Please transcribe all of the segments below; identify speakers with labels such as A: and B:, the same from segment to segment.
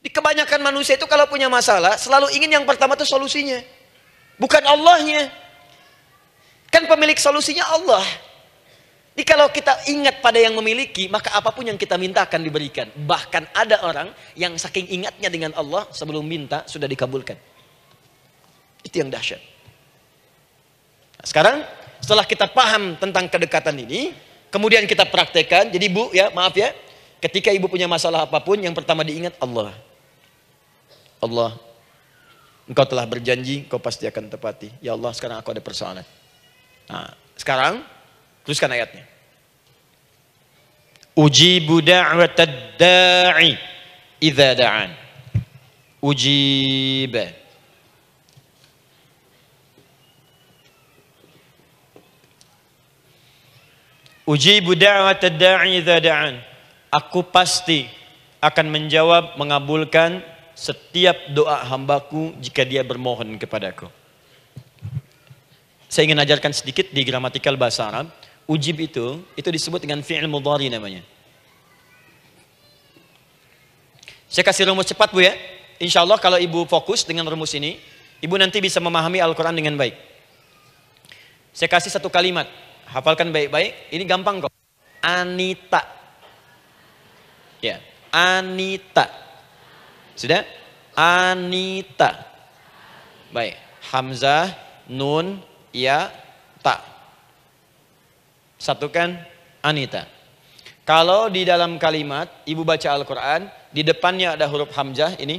A: Di kebanyakan manusia itu kalau punya masalah, selalu ingin yang pertama itu solusinya. Bukan Allahnya. Kan pemilik solusinya Allah. Jadi kalau kita ingat pada yang memiliki, maka apa pun yang kita minta akan diberikan. Bahkan ada orang yang saking ingatnya dengan Allah, sebelum minta sudah dikabulkan. Itu yang dahsyat. Nah, sekarang setelah kita paham tentang kedekatan ini, kemudian kita praktekkan. Jadi bu ya, maaf ya, ketika ibu punya masalah apa pun, yang pertama diingat Allah. Allah, engkau telah berjanji, kau pasti akan tepati. Ya Allah, sekarang aku ada persoalan. Nah, sekarang teruskan ayatnya. Ujibu da'watad da'i idza da'an. Ujib. Ujibu da'watad da'i idza da'an. Aku pasti akan menjawab mengabulkan setiap doa hambaku jika dia bermohon kepadaku. Saya ingin ajarkan sedikit di gramatikal bahasa Arab. Ujib itu, itu disebut dengan fi'il mudhari namanya. Saya kasih rumus cepat Bu ya. Insya Allah kalau Ibu fokus dengan rumus ini, Ibu nanti bisa memahami Al-Quran dengan baik. Saya kasih satu kalimat. Hafalkan baik-baik. Ini gampang kok. Anita. Ya, Anita. Sudah? Anita. Baik. Hamzah, nun, ya, ta. Satukan Anita. Kalau di dalam kalimat ibu baca Al-Quran, di depannya ada huruf Hamzah ini,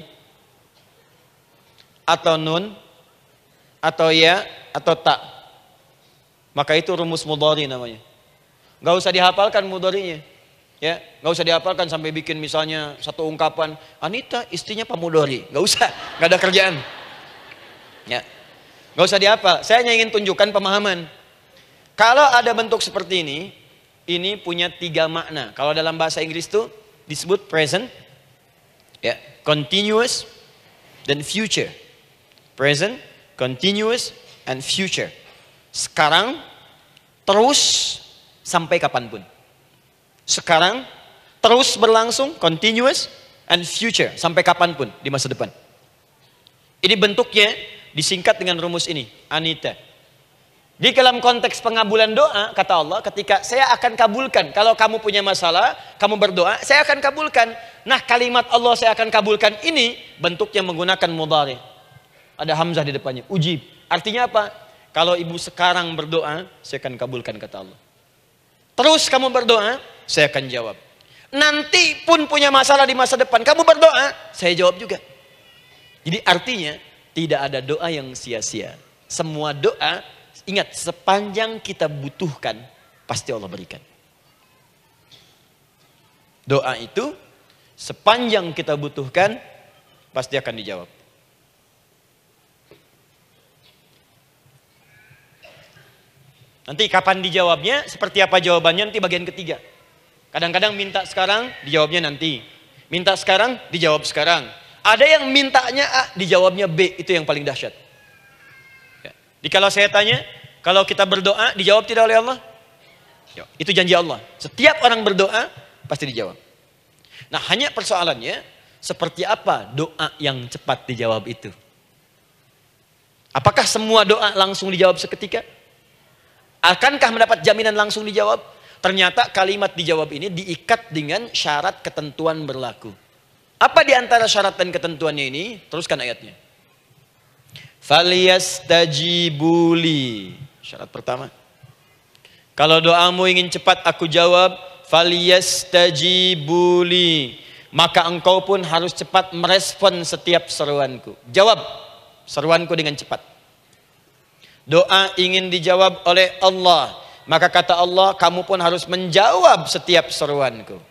A: atau nun, atau ya, atau tak. Maka itu rumus mudhari namanya. Gak usah dihafalkan mudharinya. Ya, nggak usah dihafalkan sampai bikin misalnya satu ungkapan Anita istrinya pamudori, nggak usah, nggak ada kerjaan. Ya, nggak usah dihafal. Saya hanya ingin tunjukkan pemahaman. Kalau ada bentuk seperti ini, ini punya tiga makna. Kalau dalam bahasa Inggris itu disebut present, ya, continuous, dan future. Present, continuous, and future. Sekarang, terus, sampai kapan pun. Sekarang, terus berlangsung, continuous, and future. Sampai kapan pun di masa depan. Ini bentuknya disingkat dengan rumus ini. Anita. Di dalam konteks pengabulan doa, kata Allah, ketika saya akan kabulkan. Kalau kamu punya masalah, kamu berdoa, saya akan kabulkan. Nah kalimat Allah saya akan kabulkan ini, bentuknya menggunakan mudari. Ada hamzah di depannya, ujib. Artinya apa? Kalau ibu sekarang berdoa, saya akan kabulkan kata Allah. Terus kamu berdoa, saya akan jawab. Nanti pun punya masalah di masa depan, kamu berdoa, saya jawab juga. Jadi artinya tidak ada doa yang sia-sia. Semua doa, ingat sepanjang kita butuhkan, pasti Allah berikan. Doa itu sepanjang kita butuhkan, pasti akan dijawab. Nanti kapan dijawabnya, seperti apa jawabannya nanti bagian ketiga. Kadang-kadang minta sekarang, dijawabnya nanti. Minta sekarang, dijawab sekarang. Ada yang mintanya A, dijawabnya B, itu yang paling dahsyat. Ya. Kalau saya tanya, kalau kita berdoa, dijawab tidak oleh Allah? Ya, itu janji Allah. Setiap orang berdoa, pasti dijawab. Nah hanya persoalannya, seperti apa doa yang cepat dijawab itu? Apakah semua doa langsung dijawab seketika? Akankah mendapat jaminan langsung dijawab? Ternyata kalimat dijawab ini diikat dengan syarat ketentuan berlaku. Apa di antara syarat dan ketentuannya ini? Teruskan ayatnya. Faliyastajibuli. Syarat pertama. Kalau doamu ingin cepat aku jawab, faliyastajibuli. Maka engkau pun harus cepat merespon setiap seruanku. Jawab seruanku dengan cepat. Doa ingin dijawab oleh Allah. Maka kata Allah, kamu pun harus menjawab setiap seruanku.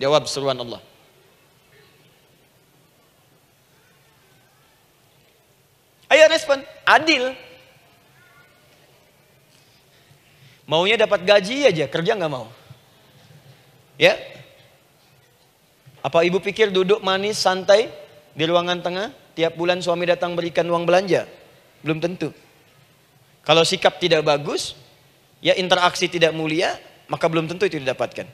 A: Jawab seruan Allah. Ayo respon, adil. Maunya dapat gaji aja, kerja nggak mau. Ya? Apa ibu pikir duduk manis, santai di ruangan tengah? Tiap bulan suami datang berikan uang belanja? Belum tentu. Kalau sikap tidak bagus, ya interaksi tidak mulia, maka belum tentu itu didapatkan.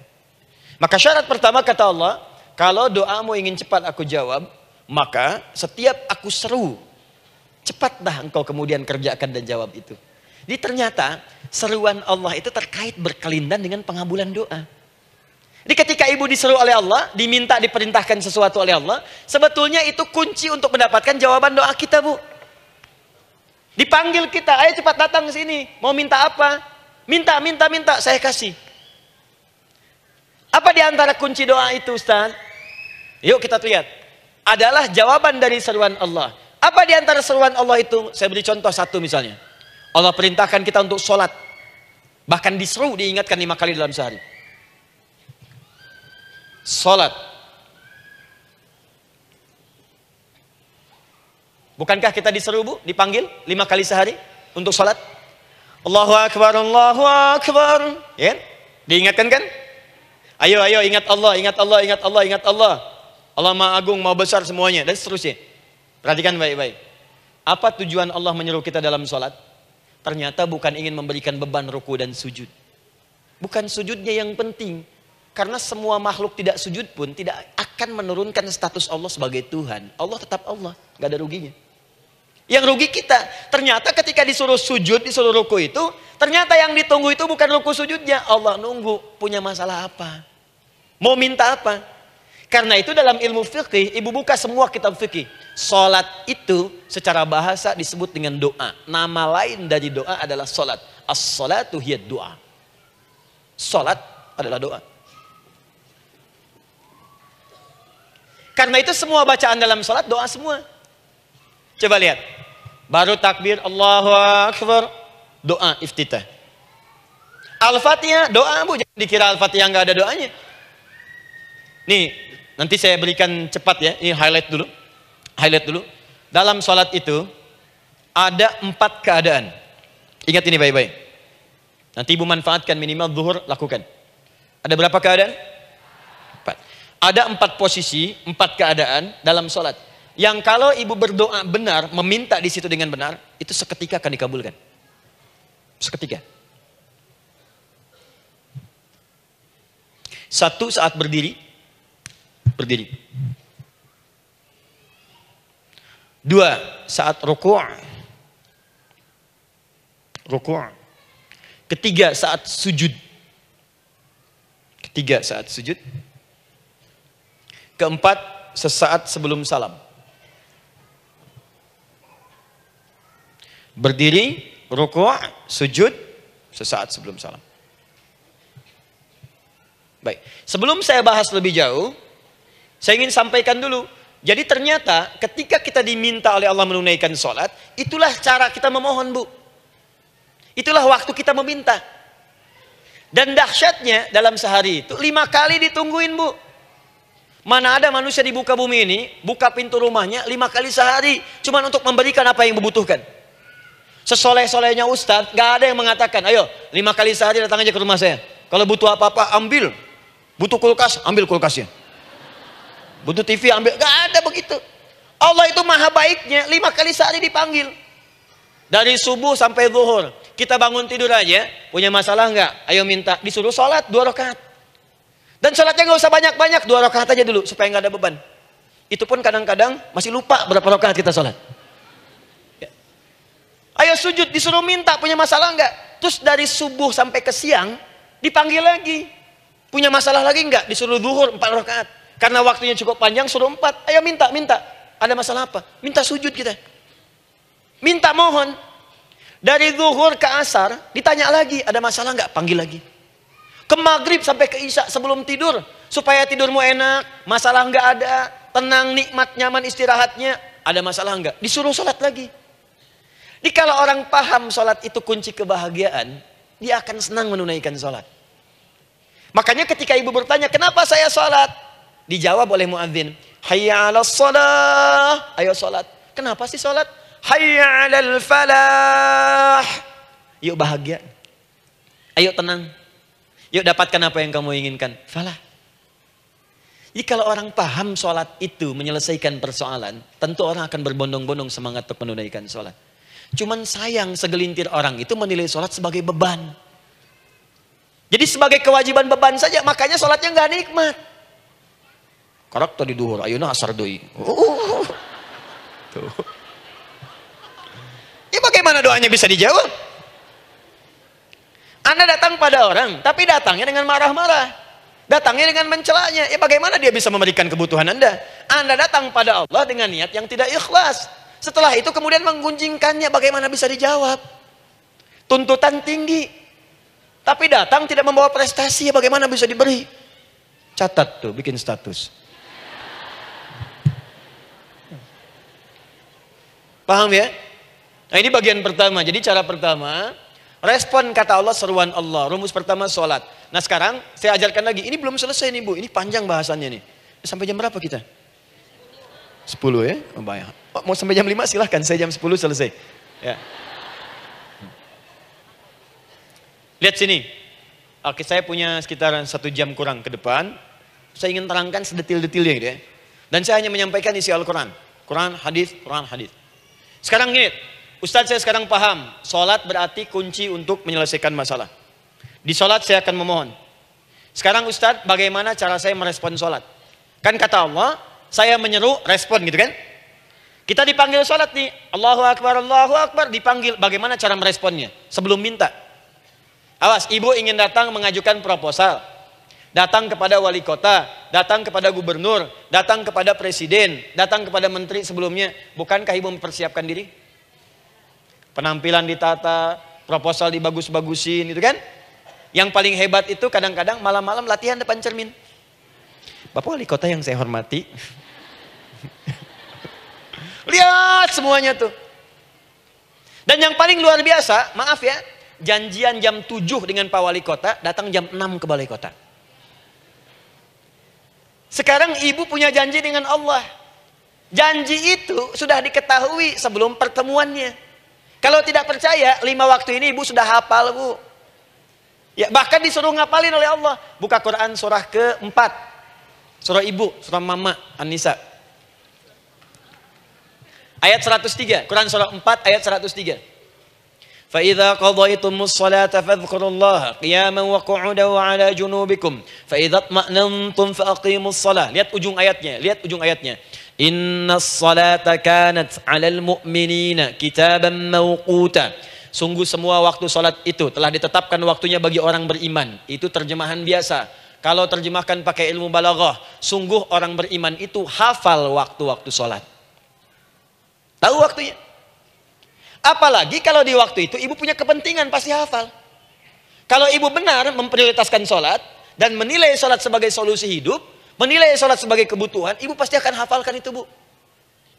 A: Maka syarat pertama kata Allah, kalau doamu ingin cepat aku jawab, maka setiap aku seru, cepatlah engkau kemudian kerjakan dan jawab itu. Jadi ternyata seruan Allah itu terkait berkelindan dengan pengabulan doa. Jadi ketika ibu diseru oleh Allah, diminta diperintahkan sesuatu oleh Allah, sebetulnya itu kunci untuk mendapatkan jawaban doa kita, Bu. Dipanggil kita, ayo cepat datang ke sini. Mau minta apa? Minta, minta, minta, saya kasih. Apa di antara kunci doa itu, Ustaz? Yuk kita lihat. Adalah jawaban dari seruan Allah. Apa di antara seruan Allah itu? Saya beri contoh satu misalnya. Allah perintahkan kita untuk sholat. Bahkan diseru diingatkan lima kali dalam sehari. Sholat. Bukankah kita diseru bu, dipanggil lima kali sehari untuk sholat? Allahu Akbar, Allahu Akbar. Ya, diingatkan kan? Ayo, ayo, ingat Allah, ingat Allah, ingat Allah, ingat Allah. Allah Maha Agung, Maha Besar semuanya, dan seterusnya. Perhatikan baik-baik. Apa tujuan Allah menyuruh kita dalam sholat? Ternyata bukan ingin memberikan beban ruku dan sujud. Bukan sujudnya yang penting. Karena semua makhluk tidak sujud pun tidak akan menurunkan status Allah sebagai Tuhan. Allah tetap Allah, gak ada ruginya. Yang rugi kita, ternyata ketika disuruh sujud, disuruh ruku itu, ternyata yang ditunggu itu bukan ruku sujudnya. Allah nunggu, punya masalah apa? Mau minta apa? Karena itu dalam ilmu fikih, ibu buka semua kitab fikih. Salat itu secara bahasa disebut dengan doa. Nama lain dari doa adalah salat. As-salatu hiya doa. Salat adalah doa. Karena itu semua bacaan dalam salat doa semua. Coba lihat. Baru takbir Allahu Akbar. Doa iftitah. Al-Fatihah doa bu. Jangan dikira Al-Fatihah nggak ada doanya. Nih, nanti saya berikan cepat ya. Ini highlight dulu highlight dulu. Dalam sholat itu ada empat keadaan. Ingat ini baik-baik. Nanti ibu manfaatkan minimal zuhur lakukan. Ada berapa keadaan? Empat. Ada empat posisi, empat keadaan dalam sholat. Yang kalau ibu berdoa benar, meminta di situ dengan benar, itu seketika akan dikabulkan. Seketika. Satu saat berdiri, berdiri. Dua, saat ruku' ruku' Ketiga, saat sujud. Ketiga, saat sujud. Keempat, sesaat sebelum salam. Berdiri, ruku', sujud, sesaat sebelum salam. Baik, sebelum saya bahas lebih jauh, saya ingin sampaikan dulu jadi ternyata ketika kita diminta oleh Allah menunaikan sholat, itulah cara kita memohon bu. Itulah waktu kita meminta. Dan dahsyatnya dalam sehari itu lima kali ditungguin bu. Mana ada manusia di buka bumi ini buka pintu rumahnya lima kali sehari cuma untuk memberikan apa yang dibutuhkan. Sesoleh-solehnya Ustadz, gak ada yang mengatakan, ayo lima kali sehari datang aja ke rumah saya. Kalau butuh apa-apa ambil. Butuh kulkas, ambil kulkasnya. Butuh TV ambil. Gak ada begitu. Allah itu maha baiknya. Lima kali sehari dipanggil. Dari subuh sampai zuhur. Kita bangun tidur aja. Punya masalah nggak? Ayo minta. Disuruh sholat dua rakaat. Dan sholatnya nggak usah banyak-banyak. Dua rakaat aja dulu. Supaya nggak ada beban. Itu pun kadang-kadang masih lupa berapa rakaat kita sholat. Ayo sujud. Disuruh minta. Punya masalah nggak? Terus dari subuh sampai ke siang. Dipanggil lagi. Punya masalah lagi nggak? Disuruh zuhur empat rakaat. Karena waktunya cukup panjang suruh empat. Ayo minta, minta. Ada masalah apa? Minta sujud kita. Minta mohon. Dari zuhur ke asar ditanya lagi, ada masalah nggak? Panggil lagi. Ke maghrib sampai ke isya sebelum tidur. Supaya tidurmu enak, masalah nggak ada, tenang, nikmat, nyaman istirahatnya. Ada masalah nggak? Disuruh sholat lagi. Jadi kalau orang paham sholat itu kunci kebahagiaan, dia akan senang menunaikan sholat. Makanya ketika ibu bertanya, kenapa saya sholat? Dijawab oleh muadzin, "Hayya 'alas shalah." Ayo salat. Kenapa sih salat? Hayya 'alal falah. Yuk bahagia. Ayo tenang. Yuk dapatkan apa yang kamu inginkan. Falah. Jadi kalau orang paham sholat itu menyelesaikan persoalan, tentu orang akan berbondong-bondong semangat untuk menunaikan sholat. Cuman sayang segelintir orang itu menilai sholat sebagai beban. Jadi sebagai kewajiban beban saja, makanya sholatnya nggak nikmat. Karak tadi duhur, ayo asar doi. Tuh. Ya bagaimana doanya bisa dijawab? Anda datang pada orang, tapi datangnya dengan marah-marah. Datangnya dengan mencelanya. Ya bagaimana dia bisa memberikan kebutuhan Anda? Anda datang pada Allah dengan niat yang tidak ikhlas. Setelah itu kemudian menggunjingkannya, bagaimana bisa dijawab? Tuntutan tinggi. Tapi datang tidak membawa prestasi, bagaimana bisa diberi? Catat tuh, bikin status. Paham ya? Nah ini bagian pertama. Jadi cara pertama, respon kata Allah seruan Allah. Rumus pertama sholat. Nah sekarang saya ajarkan lagi. Ini belum selesai nih bu. Ini panjang bahasannya nih. Sampai jam berapa kita? 10 ya? Oh, banyak. Oh, mau sampai jam 5 silahkan. Saya jam 10 selesai. Ya. Lihat sini. Oke saya punya sekitar satu jam kurang ke depan. Saya ingin terangkan sedetil-detilnya gitu ya. Dan saya hanya menyampaikan isi Al-Quran. Quran, hadis, Quran, hadis. Sekarang gini, Ustadz saya sekarang paham, sholat berarti kunci untuk menyelesaikan masalah. Di sholat saya akan memohon. Sekarang Ustadz, bagaimana cara saya merespon sholat? Kan kata Allah, saya menyeru, respon gitu kan? Kita dipanggil sholat nih, Allahu Akbar, Allahu Akbar, dipanggil. Bagaimana cara meresponnya? Sebelum minta. Awas, ibu ingin datang mengajukan proposal. Datang kepada wali kota, datang kepada gubernur, datang kepada presiden, datang kepada menteri sebelumnya. Bukankah ibu mempersiapkan diri? Penampilan ditata, proposal dibagus-bagusin itu kan. Yang paling hebat itu kadang-kadang malam-malam latihan depan cermin. Bapak wali kota yang saya hormati. Lihat semuanya tuh. Dan yang paling luar biasa, maaf ya, janjian jam 7 dengan Pak Wali Kota, datang jam 6 ke Balai Kota. Sekarang ibu punya janji dengan Allah. Janji itu sudah diketahui sebelum pertemuannya. Kalau tidak percaya, lima waktu ini ibu sudah hafal bu. Ya, bahkan disuruh ngapalin oleh Allah. Buka Quran surah keempat. Surah ibu, surah mama, An-Nisa. Ayat 103, Quran surah 4 ayat 103. فإذا قضيتم الصلاة فاذكروا الله قياما وقعودا وعلى جنوبكم فإذا اطمأننتم فأقيموا الصلاة lihat ujung ayatnya lihat ujung ayatnya Inna salata kanat alal mu'minina kitaban mawquta Sungguh semua waktu salat itu telah ditetapkan waktunya bagi orang beriman. Itu terjemahan biasa. kalau terjemahkan pakai ilmu balaghah, sungguh orang beriman itu hafal waktu-waktu salat. Tahu waktunya? Apalagi kalau di waktu itu ibu punya kepentingan pasti hafal. Kalau ibu benar memprioritaskan sholat dan menilai sholat sebagai solusi hidup, menilai sholat sebagai kebutuhan, ibu pasti akan hafalkan itu bu.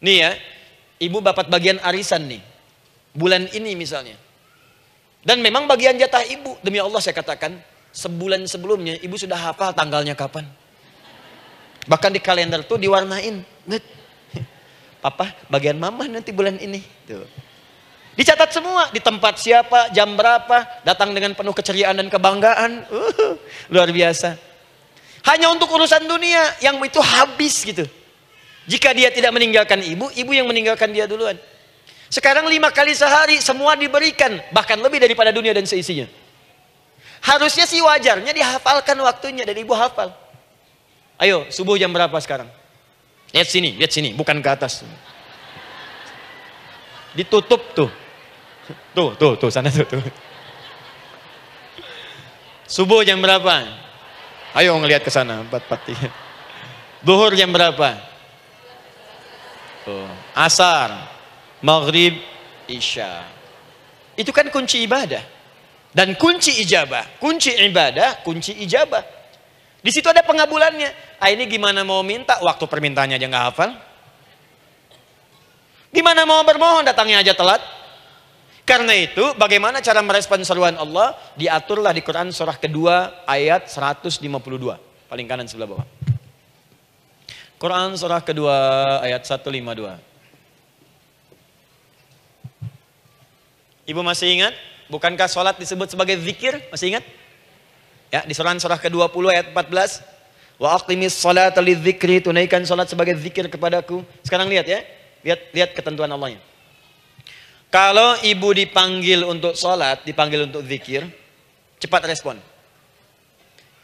A: Nih ya, ibu dapat bagian arisan nih. Bulan ini misalnya. Dan memang bagian jatah ibu, demi Allah saya katakan, sebulan sebelumnya ibu sudah hafal tanggalnya kapan. Bahkan di kalender tuh diwarnain. Papa, bagian mama nanti bulan ini. Tuh. Dicatat semua di tempat siapa, jam berapa, datang dengan penuh keceriaan dan kebanggaan. Uh, luar biasa. Hanya untuk urusan dunia yang itu habis gitu. Jika dia tidak meninggalkan ibu, ibu yang meninggalkan dia duluan. Sekarang lima kali sehari semua diberikan, bahkan lebih daripada dunia dan seisinya. Harusnya sih wajarnya dihafalkan waktunya dan ibu hafal. Ayo, subuh jam berapa sekarang? Lihat sini, lihat sini, bukan ke atas. Ditutup tuh. Tuh, tuh, tuh, sana tuh, tuh. Subuh jam berapa? Ayo ngelihat ke sana, empat empat tiga. Duhur jam berapa? Tuh. Asar, maghrib, isya. Itu kan kunci ibadah. Dan kunci ijabah, kunci ibadah, kunci ijabah. Di situ ada pengabulannya. Ah ini gimana mau minta, waktu permintaannya aja nggak hafal. Gimana mau bermohon, datangnya aja telat. Karena itu bagaimana cara merespon seruan Allah diaturlah di Quran surah kedua ayat 152. Paling kanan sebelah bawah. Quran surah kedua ayat 152. Ibu masih ingat? Bukankah sholat disebut sebagai zikir? Masih ingat? Ya, di surah surah ke-20 ayat 14. Wa aqimis salat lidzikri, tunaikan salat sebagai zikir kepadaku. Sekarang lihat ya. Lihat lihat ketentuan Allahnya. Kalau ibu dipanggil untuk sholat, dipanggil untuk zikir, cepat respon.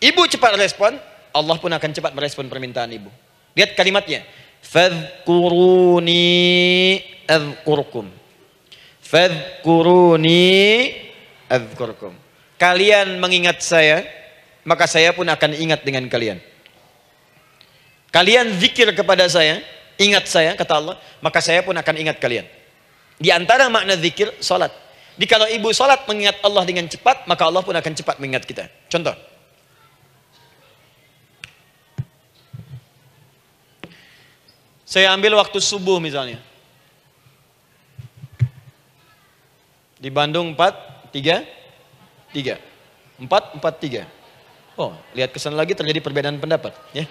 A: Ibu cepat respon, Allah pun akan cepat merespon permintaan ibu. Lihat kalimatnya. Fadhkuruni azkurkum. Fadhkuruni azkurkum. Kalian mengingat saya, maka saya pun akan ingat dengan kalian. Kalian zikir kepada saya, ingat saya, kata Allah, maka saya pun akan ingat kalian. Di antara makna zikir, salat. Jadi kalau ibu salat mengingat Allah dengan cepat, maka Allah pun akan cepat mengingat kita. Contoh. Saya ambil waktu subuh misalnya. Di Bandung 4, 3, 3. 4, 4, 3. Oh, lihat kesan lagi terjadi perbedaan pendapat. Ya.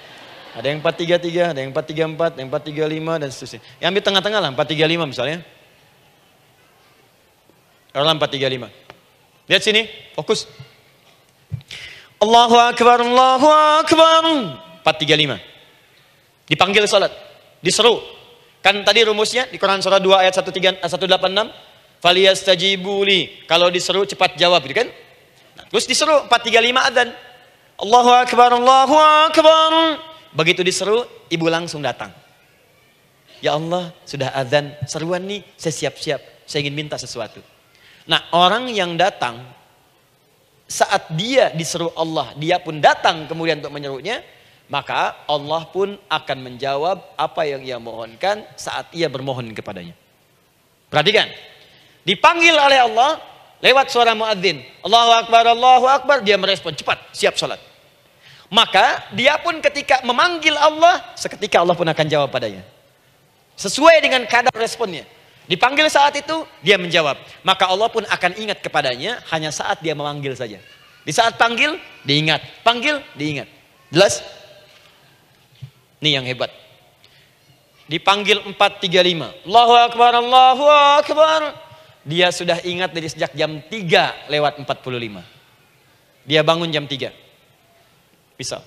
A: Ada yang 4, 3, 3, ada yang 4, 3, 4, ada yang 4, 3, 5, dan seterusnya. Yang ambil tengah-tengah lah, 4, 3, 5 misalnya. Orang 4, 3, 5. Lihat sini, fokus. Allahu Akbar, Allahu Akbar. 4, 3, 5. Dipanggil salat diseru. Kan tadi rumusnya di Quran surah 2 ayat 13 186, faliyastajibuli. Kalau diseru cepat jawab gitu kan? Nah, terus diseru 435 adzan. Allahu akbar, Allahu akbar. Begitu diseru, ibu langsung datang. Ya Allah, sudah adzan, seruan nih, saya siap-siap, saya ingin minta sesuatu. Nah, orang yang datang saat dia diseru Allah, dia pun datang kemudian untuk menyerunya, maka Allah pun akan menjawab apa yang ia mohonkan saat ia bermohon kepadanya. Perhatikan. Dipanggil oleh Allah lewat suara muadzin. Allahu Akbar, Allahu Akbar. Dia merespon cepat, siap sholat. Maka dia pun ketika memanggil Allah, seketika Allah pun akan jawab padanya. Sesuai dengan kadar responnya. Dipanggil saat itu, dia menjawab. Maka Allah pun akan ingat kepadanya hanya saat dia memanggil saja. Di saat panggil, diingat. Panggil, diingat. Jelas? Ini yang hebat. Dipanggil 435. Allahu Akbar, Allahu Akbar. Dia sudah ingat dari sejak jam 3 lewat 45. Dia bangun jam 3. Bisa.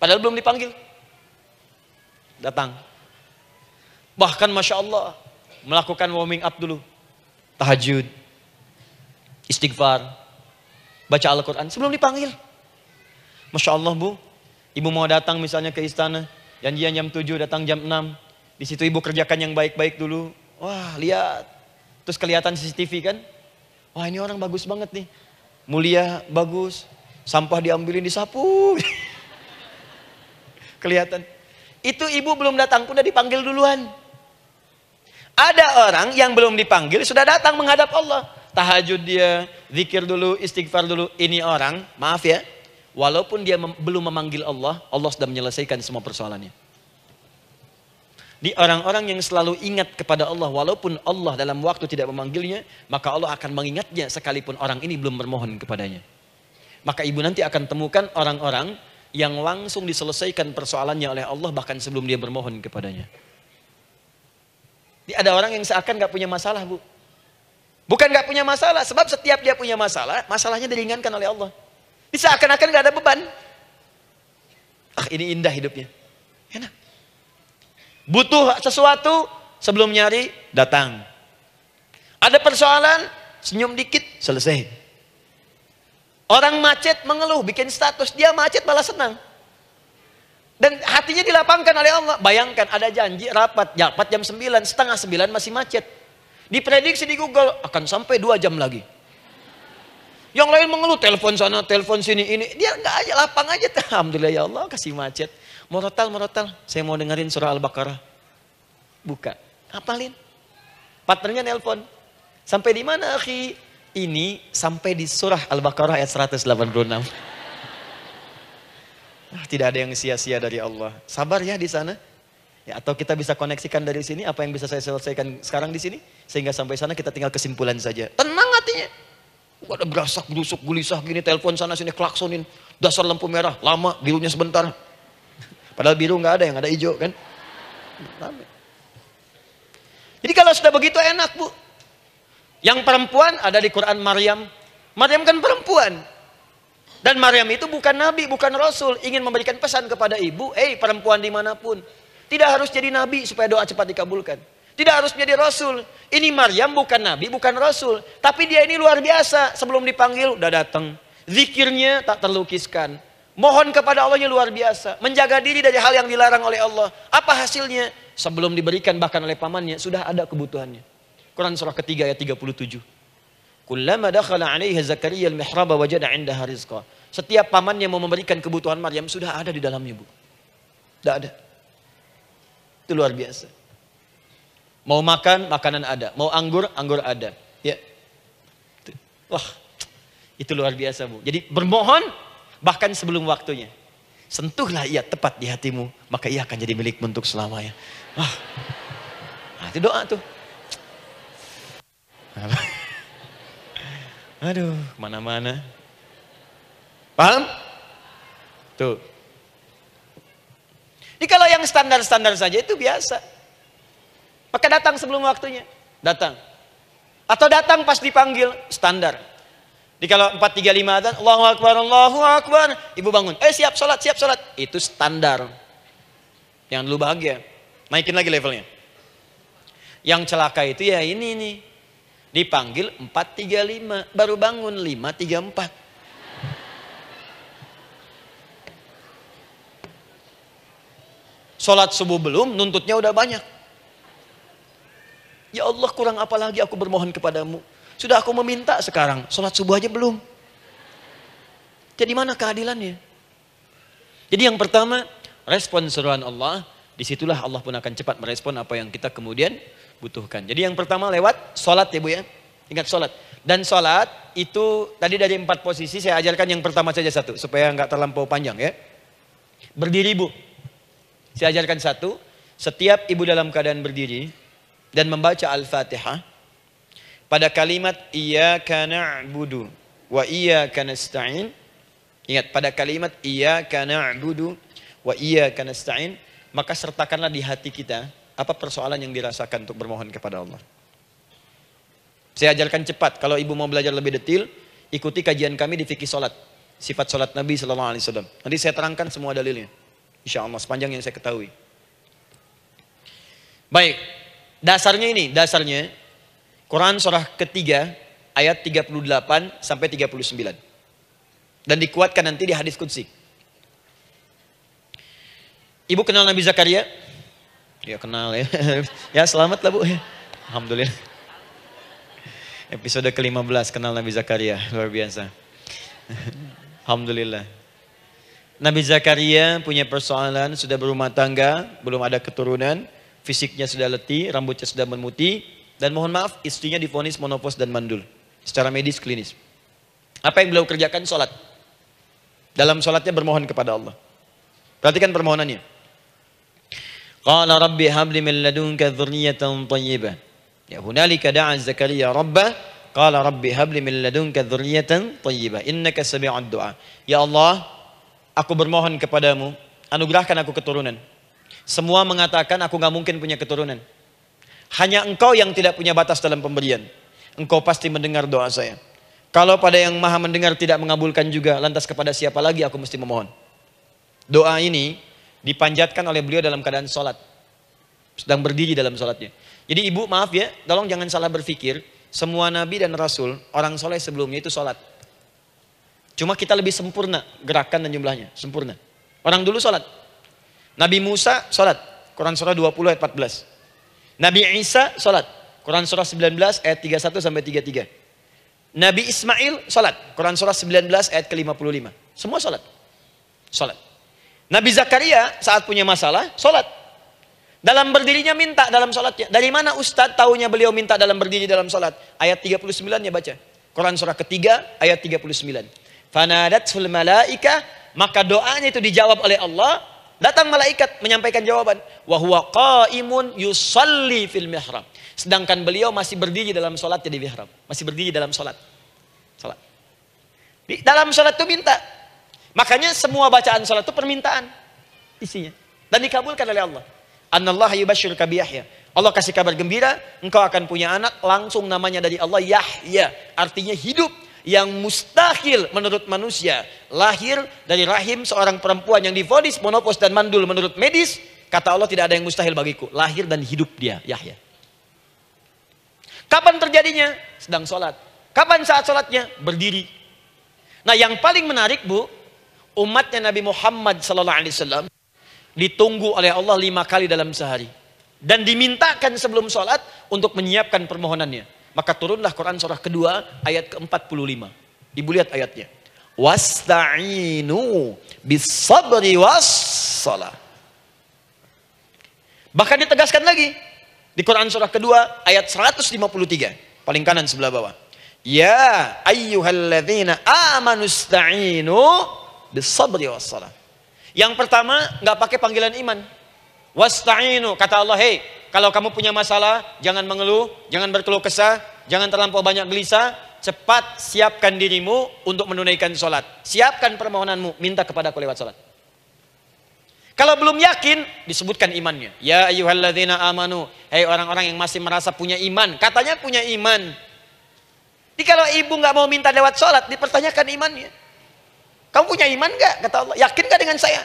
A: Padahal belum dipanggil. Datang. Bahkan Masya Allah. Melakukan warming up dulu. Tahajud. Istighfar. Baca Al-Quran sebelum dipanggil. Masya Allah bu. Ibu mau datang misalnya ke istana, janjian jam 7, datang jam 6. Di situ ibu kerjakan yang baik-baik dulu. Wah, lihat. Terus kelihatan CCTV kan? Wah, ini orang bagus banget nih. Mulia, bagus. Sampah diambilin disapu. kelihatan. Itu ibu belum datang pun udah dipanggil duluan. Ada orang yang belum dipanggil sudah datang menghadap Allah. Tahajud dia, zikir dulu, istighfar dulu. Ini orang, maaf ya, Walaupun dia mem belum memanggil Allah, Allah sudah menyelesaikan semua persoalannya. Di orang-orang yang selalu ingat kepada Allah, walaupun Allah dalam waktu tidak memanggilnya, maka Allah akan mengingatnya sekalipun orang ini belum bermohon kepadanya. Maka ibu nanti akan temukan orang-orang yang langsung diselesaikan persoalannya oleh Allah bahkan sebelum dia bermohon kepadanya. Ada orang yang seakan gak punya masalah bu. Bukan gak punya masalah, sebab setiap dia punya masalah, masalahnya diringankan oleh Allah. Bisa akan-akan gak ada beban. Ah ini indah hidupnya. Enak. Butuh sesuatu sebelum nyari datang. Ada persoalan senyum dikit selesai. Orang macet mengeluh bikin status dia macet malah senang. Dan hatinya dilapangkan oleh Allah. Bayangkan ada janji rapat, rapat jam 9, setengah 9 masih macet. Diprediksi di Google akan sampai 2 jam lagi. Yang lain mengeluh, telepon sana, telepon sini, ini. Dia nggak aja, lapang aja. Alhamdulillah ya Allah, kasih macet. Morotal, morotal. Saya mau dengerin surah Al-Baqarah. Buka. Apalin. Partnernya nelpon. Sampai di mana, akhi? Ini sampai di surah Al-Baqarah ayat 186. Nah, tidak ada yang sia-sia dari Allah. Sabar ya di sana. Ya, atau kita bisa koneksikan dari sini apa yang bisa saya selesaikan sekarang di sini sehingga sampai sana kita tinggal kesimpulan saja. Tenang hatinya. Ada berasak, berusuk, gulisah gini, telepon sana sini, klaksonin. Dasar lampu merah, lama, birunya sebentar. Padahal biru nggak ada, yang ada hijau kan. Jadi kalau sudah begitu enak bu. Yang perempuan ada di Quran Maryam. Maryam kan perempuan. Dan Maryam itu bukan nabi, bukan rasul. Ingin memberikan pesan kepada ibu, eh hey, perempuan di mana pun. Tidak harus jadi nabi supaya doa cepat dikabulkan. Tidak harus menjadi rasul. Ini Maryam bukan nabi, bukan rasul. Tapi dia ini luar biasa. Sebelum dipanggil udah datang. Zikirnya tak terlukiskan. Mohon kepada Allahnya luar biasa. Menjaga diri dari hal yang dilarang oleh Allah. Apa hasilnya? Sebelum diberikan bahkan oleh pamannya, sudah ada kebutuhannya. Quran surah ketiga ayat 37. Kullama dakhala alaihi Zakaria al-mihraba wajada indaha rizqa. Setiap pamannya mau memberikan kebutuhan Maryam sudah ada di dalamnya, Bu. Tidak ada. Itu luar biasa. Mau makan, makanan ada. Mau anggur, anggur ada. Ya. Wah, itu luar biasa, Bu. Jadi bermohon bahkan sebelum waktunya. Sentuhlah ia tepat di hatimu, maka ia akan jadi milik untuk selamanya. Wah, nah, itu doa tuh. Aduh, mana-mana. Paham? Tuh. Ini kalau yang standar-standar saja itu biasa. Maka datang sebelum waktunya. Datang. Atau datang pas dipanggil, standar. Di kalau 435 adzan, Allahu Akbar, Allahu Akbar. Ibu bangun, eh siap sholat, siap sholat. Itu standar. Yang dulu bahagia. Naikin lagi levelnya. Yang celaka itu ya ini nih. Dipanggil 435, baru bangun 534. Sholat subuh belum, nuntutnya udah banyak. Ya Allah kurang apa lagi aku bermohon kepadamu. Sudah aku meminta sekarang, sholat subuh aja belum. Jadi mana keadilannya? Jadi yang pertama, respon seruan Allah, di situlah Allah pun akan cepat merespon apa yang kita kemudian butuhkan. Jadi yang pertama lewat sholat ya Bu ya. Ingat sholat. Dan sholat itu tadi dari empat posisi saya ajarkan yang pertama saja satu. Supaya nggak terlampau panjang ya. Berdiri Bu. Saya ajarkan satu. Setiap ibu dalam keadaan berdiri dan membaca Al-Fatihah pada kalimat iyyaka na'budu wa iyyaka nasta'in ingat pada kalimat iyyaka na'budu wa iyyaka nasta'in maka sertakanlah di hati kita apa persoalan yang dirasakan untuk bermohon kepada Allah. Saya ajarkan cepat kalau ibu mau belajar lebih detail ikuti kajian kami di fikih salat sifat salat Nabi sallallahu alaihi wasallam. Nanti saya terangkan semua dalilnya. Insya Allah sepanjang yang saya ketahui. Baik, dasarnya ini, dasarnya Quran surah ketiga ayat 38 sampai 39. Dan dikuatkan nanti di hadis kudsi. Ibu kenal Nabi Zakaria? Ya kenal ya. ya selamat lah bu. Alhamdulillah. Episode ke-15 kenal Nabi Zakaria. Luar biasa. Alhamdulillah. Nabi Zakaria punya persoalan, sudah berumah tangga, belum ada keturunan, fisiknya sudah letih, rambutnya sudah memutih, dan mohon maaf, istrinya difonis monopos dan mandul. Secara medis klinis. Apa yang beliau kerjakan? Sholat. Dalam sholatnya bermohon kepada Allah. Perhatikan permohonannya. Qala rabbi habli min ladunka dhurriyatan tayyibah. Ya hunalika da'a Zakaria rabbah. Qala rabbi habli min ladunka dhurriyatan tayyibah. Innaka sami'ud du'a. Ya Allah, aku bermohon kepadamu, anugerahkan aku keturunan. Semua mengatakan aku nggak mungkin punya keturunan. Hanya engkau yang tidak punya batas dalam pemberian. Engkau pasti mendengar doa saya. Kalau pada yang maha mendengar tidak mengabulkan juga, lantas kepada siapa lagi aku mesti memohon? Doa ini dipanjatkan oleh beliau dalam keadaan sholat. Sedang berdiri dalam sholatnya. Jadi ibu maaf ya, tolong jangan salah berpikir. Semua nabi dan rasul, orang soleh sebelumnya itu sholat. Cuma kita lebih sempurna gerakan dan jumlahnya, sempurna. Orang dulu sholat. Nabi Musa sholat. Quran surah 20 ayat 14. Nabi Isa salat. Quran surah 19 ayat 31 sampai 33. Nabi Ismail salat. Quran surah 19 ayat ke-55. Semua salat. Salat. Nabi Zakaria saat punya masalah salat. Dalam berdirinya minta dalam salatnya. Dari mana Ustadz tahunya beliau minta dalam berdiri dalam salat? Ayat 39 ya baca. Quran surah ketiga ayat 39. Fanadatul malaika maka doanya itu dijawab oleh Allah Datang malaikat menyampaikan jawaban. Wahuwa qaimun yusalli fil mihrab. Sedangkan beliau masih berdiri dalam sholat di mihrab. Masih berdiri dalam sholat. Sholat. Di dalam sholat itu minta. Makanya semua bacaan sholat itu permintaan. Isinya. Dan dikabulkan oleh Allah. Anallah yubashir kabiyahya. Allah kasih kabar gembira, engkau akan punya anak, langsung namanya dari Allah Yahya. Artinya hidup yang mustahil menurut manusia. Lahir dari rahim seorang perempuan yang difonis monopos dan mandul menurut medis kata Allah tidak ada yang mustahil bagiku. Lahir dan hidup dia Yahya. Kapan terjadinya? Sedang sholat. Kapan saat sholatnya? Berdiri. Nah yang paling menarik bu umatnya Nabi Muhammad sallallahu alaihi wasallam ditunggu oleh Allah lima kali dalam sehari dan dimintakan sebelum sholat untuk menyiapkan permohonannya. Maka turunlah Quran surah kedua ayat ke-45. Ibu lihat ayatnya. Wasta'inu bis sabri was salah. Bahkan ditegaskan lagi di Quran surah kedua ayat 153 paling kanan sebelah bawah. Ya ayyuhalladzina amanu sta'inu bis sabri was salah. Yang pertama nggak pakai panggilan iman. Wasta'inu kata Allah, "Hei, kalau kamu punya masalah, jangan mengeluh, jangan berkeluh kesah, jangan terlampau banyak gelisah, cepat siapkan dirimu untuk menunaikan sholat. Siapkan permohonanmu, minta kepada aku lewat sholat. Kalau belum yakin, disebutkan imannya. Ya ayyuhalladzina amanu. Hei orang-orang yang masih merasa punya iman. Katanya punya iman. Jadi kalau ibu nggak mau minta lewat sholat, dipertanyakan imannya. Kamu punya iman nggak? Kata Allah. Yakin nggak dengan saya?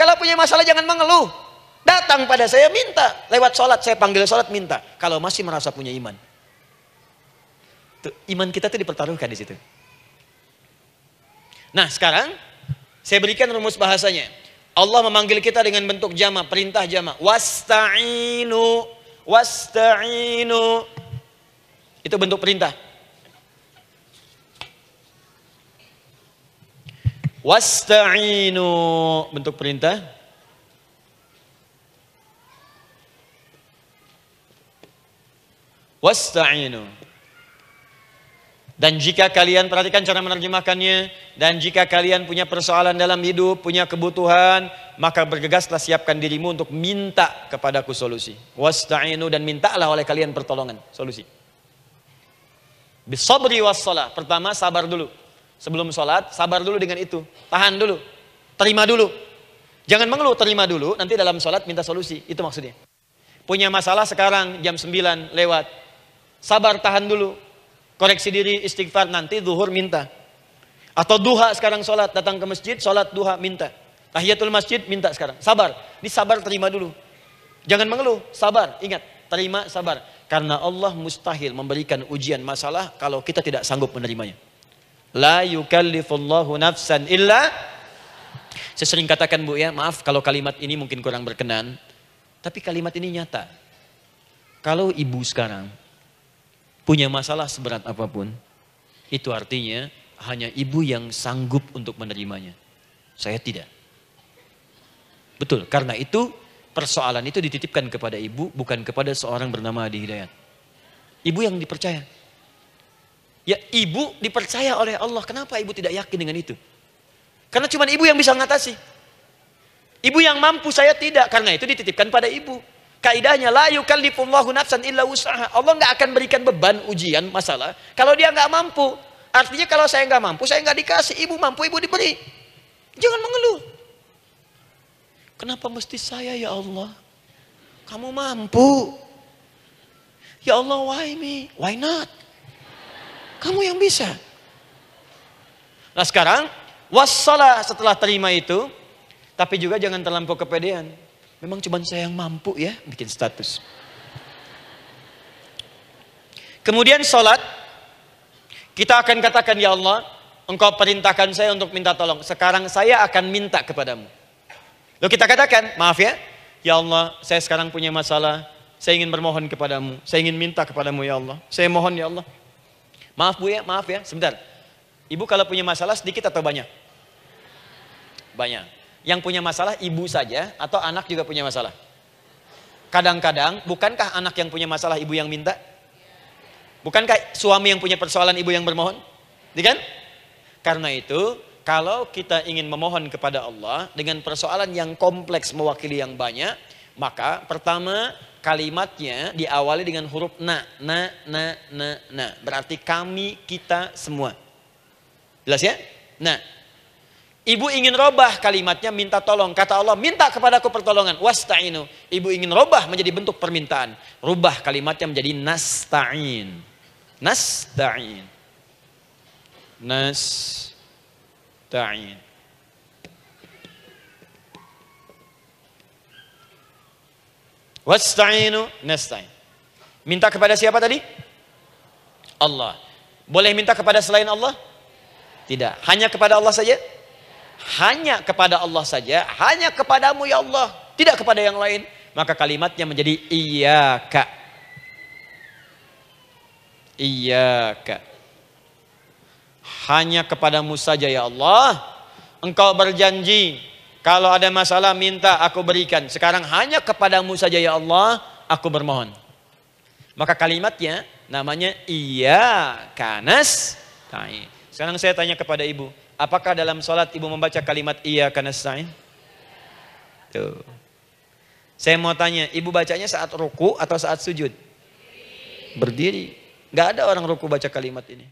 A: Kalau punya masalah jangan mengeluh. Datang pada saya minta. Lewat sholat, saya panggil sholat minta. Kalau masih merasa punya iman. Tuh, iman kita tuh dipertaruhkan di situ. Nah sekarang, saya berikan rumus bahasanya. Allah memanggil kita dengan bentuk jama, perintah jama. Wasta'inu, wasta'inu. Itu bentuk perintah. Wasta'inu, bentuk perintah. Wasta'inu. Dan jika kalian perhatikan cara menerjemahkannya, dan jika kalian punya persoalan dalam hidup, punya kebutuhan, maka bergegaslah siapkan dirimu untuk minta kepadaku solusi. Wasta'inu dan mintalah oleh kalian pertolongan, solusi. Bisabri wassalah. Pertama sabar dulu. Sebelum sholat, sabar dulu dengan itu. Tahan dulu. Terima dulu. Jangan mengeluh, terima dulu. Nanti dalam sholat minta solusi. Itu maksudnya. Punya masalah sekarang jam 9 lewat. Sabar tahan dulu koreksi diri istighfar nanti zuhur minta. Atau duha sekarang sholat, datang ke masjid, sholat duha minta. Tahiyatul masjid minta sekarang. Sabar, ini sabar terima dulu. Jangan mengeluh, sabar, ingat, terima sabar. Karena Allah mustahil memberikan ujian masalah kalau kita tidak sanggup menerimanya. La yukallifullahu nafsan illa saya sering katakan Bu ya, maaf kalau kalimat ini mungkin kurang berkenan, tapi kalimat ini nyata. Kalau ibu sekarang punya masalah seberat apa pun, itu artinya hanya ibu yang sanggup untuk menerimanya. Saya tidak. Betul, karena itu persoalan itu dititipkan kepada ibu, bukan kepada seorang bernama Adi Hidayat. Ibu yang dipercaya. Ya ibu dipercaya oleh Allah, kenapa ibu tidak yakin dengan itu? Karena cuma ibu yang bisa mengatasi. Ibu yang mampu, saya tidak. Karena itu dititipkan pada ibu. Kaidahnya la yukallifullahu nafsan illa usaha. Allah nggak akan berikan beban ujian masalah kalau dia nggak mampu. Artinya kalau saya nggak mampu, saya nggak dikasih. Ibu mampu, ibu diberi. Jangan mengeluh. Kenapa mesti saya ya Allah? Kamu mampu. Ya Allah, why me? Why not? Kamu yang bisa. Nah sekarang, wassalah setelah terima itu, tapi juga jangan terlampau kepedean. Memang cuma saya yang mampu ya bikin status. Kemudian sholat, kita akan katakan ya Allah, engkau perintahkan saya untuk minta tolong. Sekarang saya akan minta kepadamu. Lalu kita katakan, maaf ya, ya Allah, saya sekarang punya masalah, saya ingin bermohon kepadamu, saya ingin minta kepadamu ya Allah. Saya mohon ya Allah. Maaf Bu ya, maaf ya, sebentar. Ibu kalau punya masalah sedikit atau banyak? Banyak yang punya masalah ibu saja atau anak juga punya masalah? Kadang-kadang, bukankah anak yang punya masalah ibu yang minta? Bukankah suami yang punya persoalan ibu yang bermohon? Iya kan? Karena itu, kalau kita ingin memohon kepada Allah dengan persoalan yang kompleks mewakili yang banyak, maka pertama kalimatnya diawali dengan huruf na, na, na, na, na. Berarti kami, kita, semua. Jelas ya? Nah, Ibu ingin robah kalimatnya minta tolong. Kata Allah, minta kepadaku pertolongan. Wasta'inu. Ibu ingin robah menjadi bentuk permintaan. Rubah kalimatnya menjadi nasta'in. Nasta'in. Nasta'in. Wasta'inu nasta'in. Minta kepada siapa tadi? Allah. Boleh minta kepada selain Allah? Tidak. Hanya kepada Allah saja? Hanya kepada Allah saja, hanya kepadamu ya Allah, tidak kepada yang lain, maka kalimatnya menjadi iyyaka. Iyyaka. Hanya kepadamu saja ya Allah. Engkau berjanji kalau ada masalah minta aku berikan. Sekarang hanya kepadamu saja ya Allah aku bermohon. Maka kalimatnya namanya iya kanas Sekarang saya tanya kepada ibu, apakah dalam sholat ibu membaca kalimat iya kanas Tuh. Saya mau tanya, ibu bacanya saat ruku atau saat sujud? Berdiri. Gak ada orang ruku baca kalimat ini.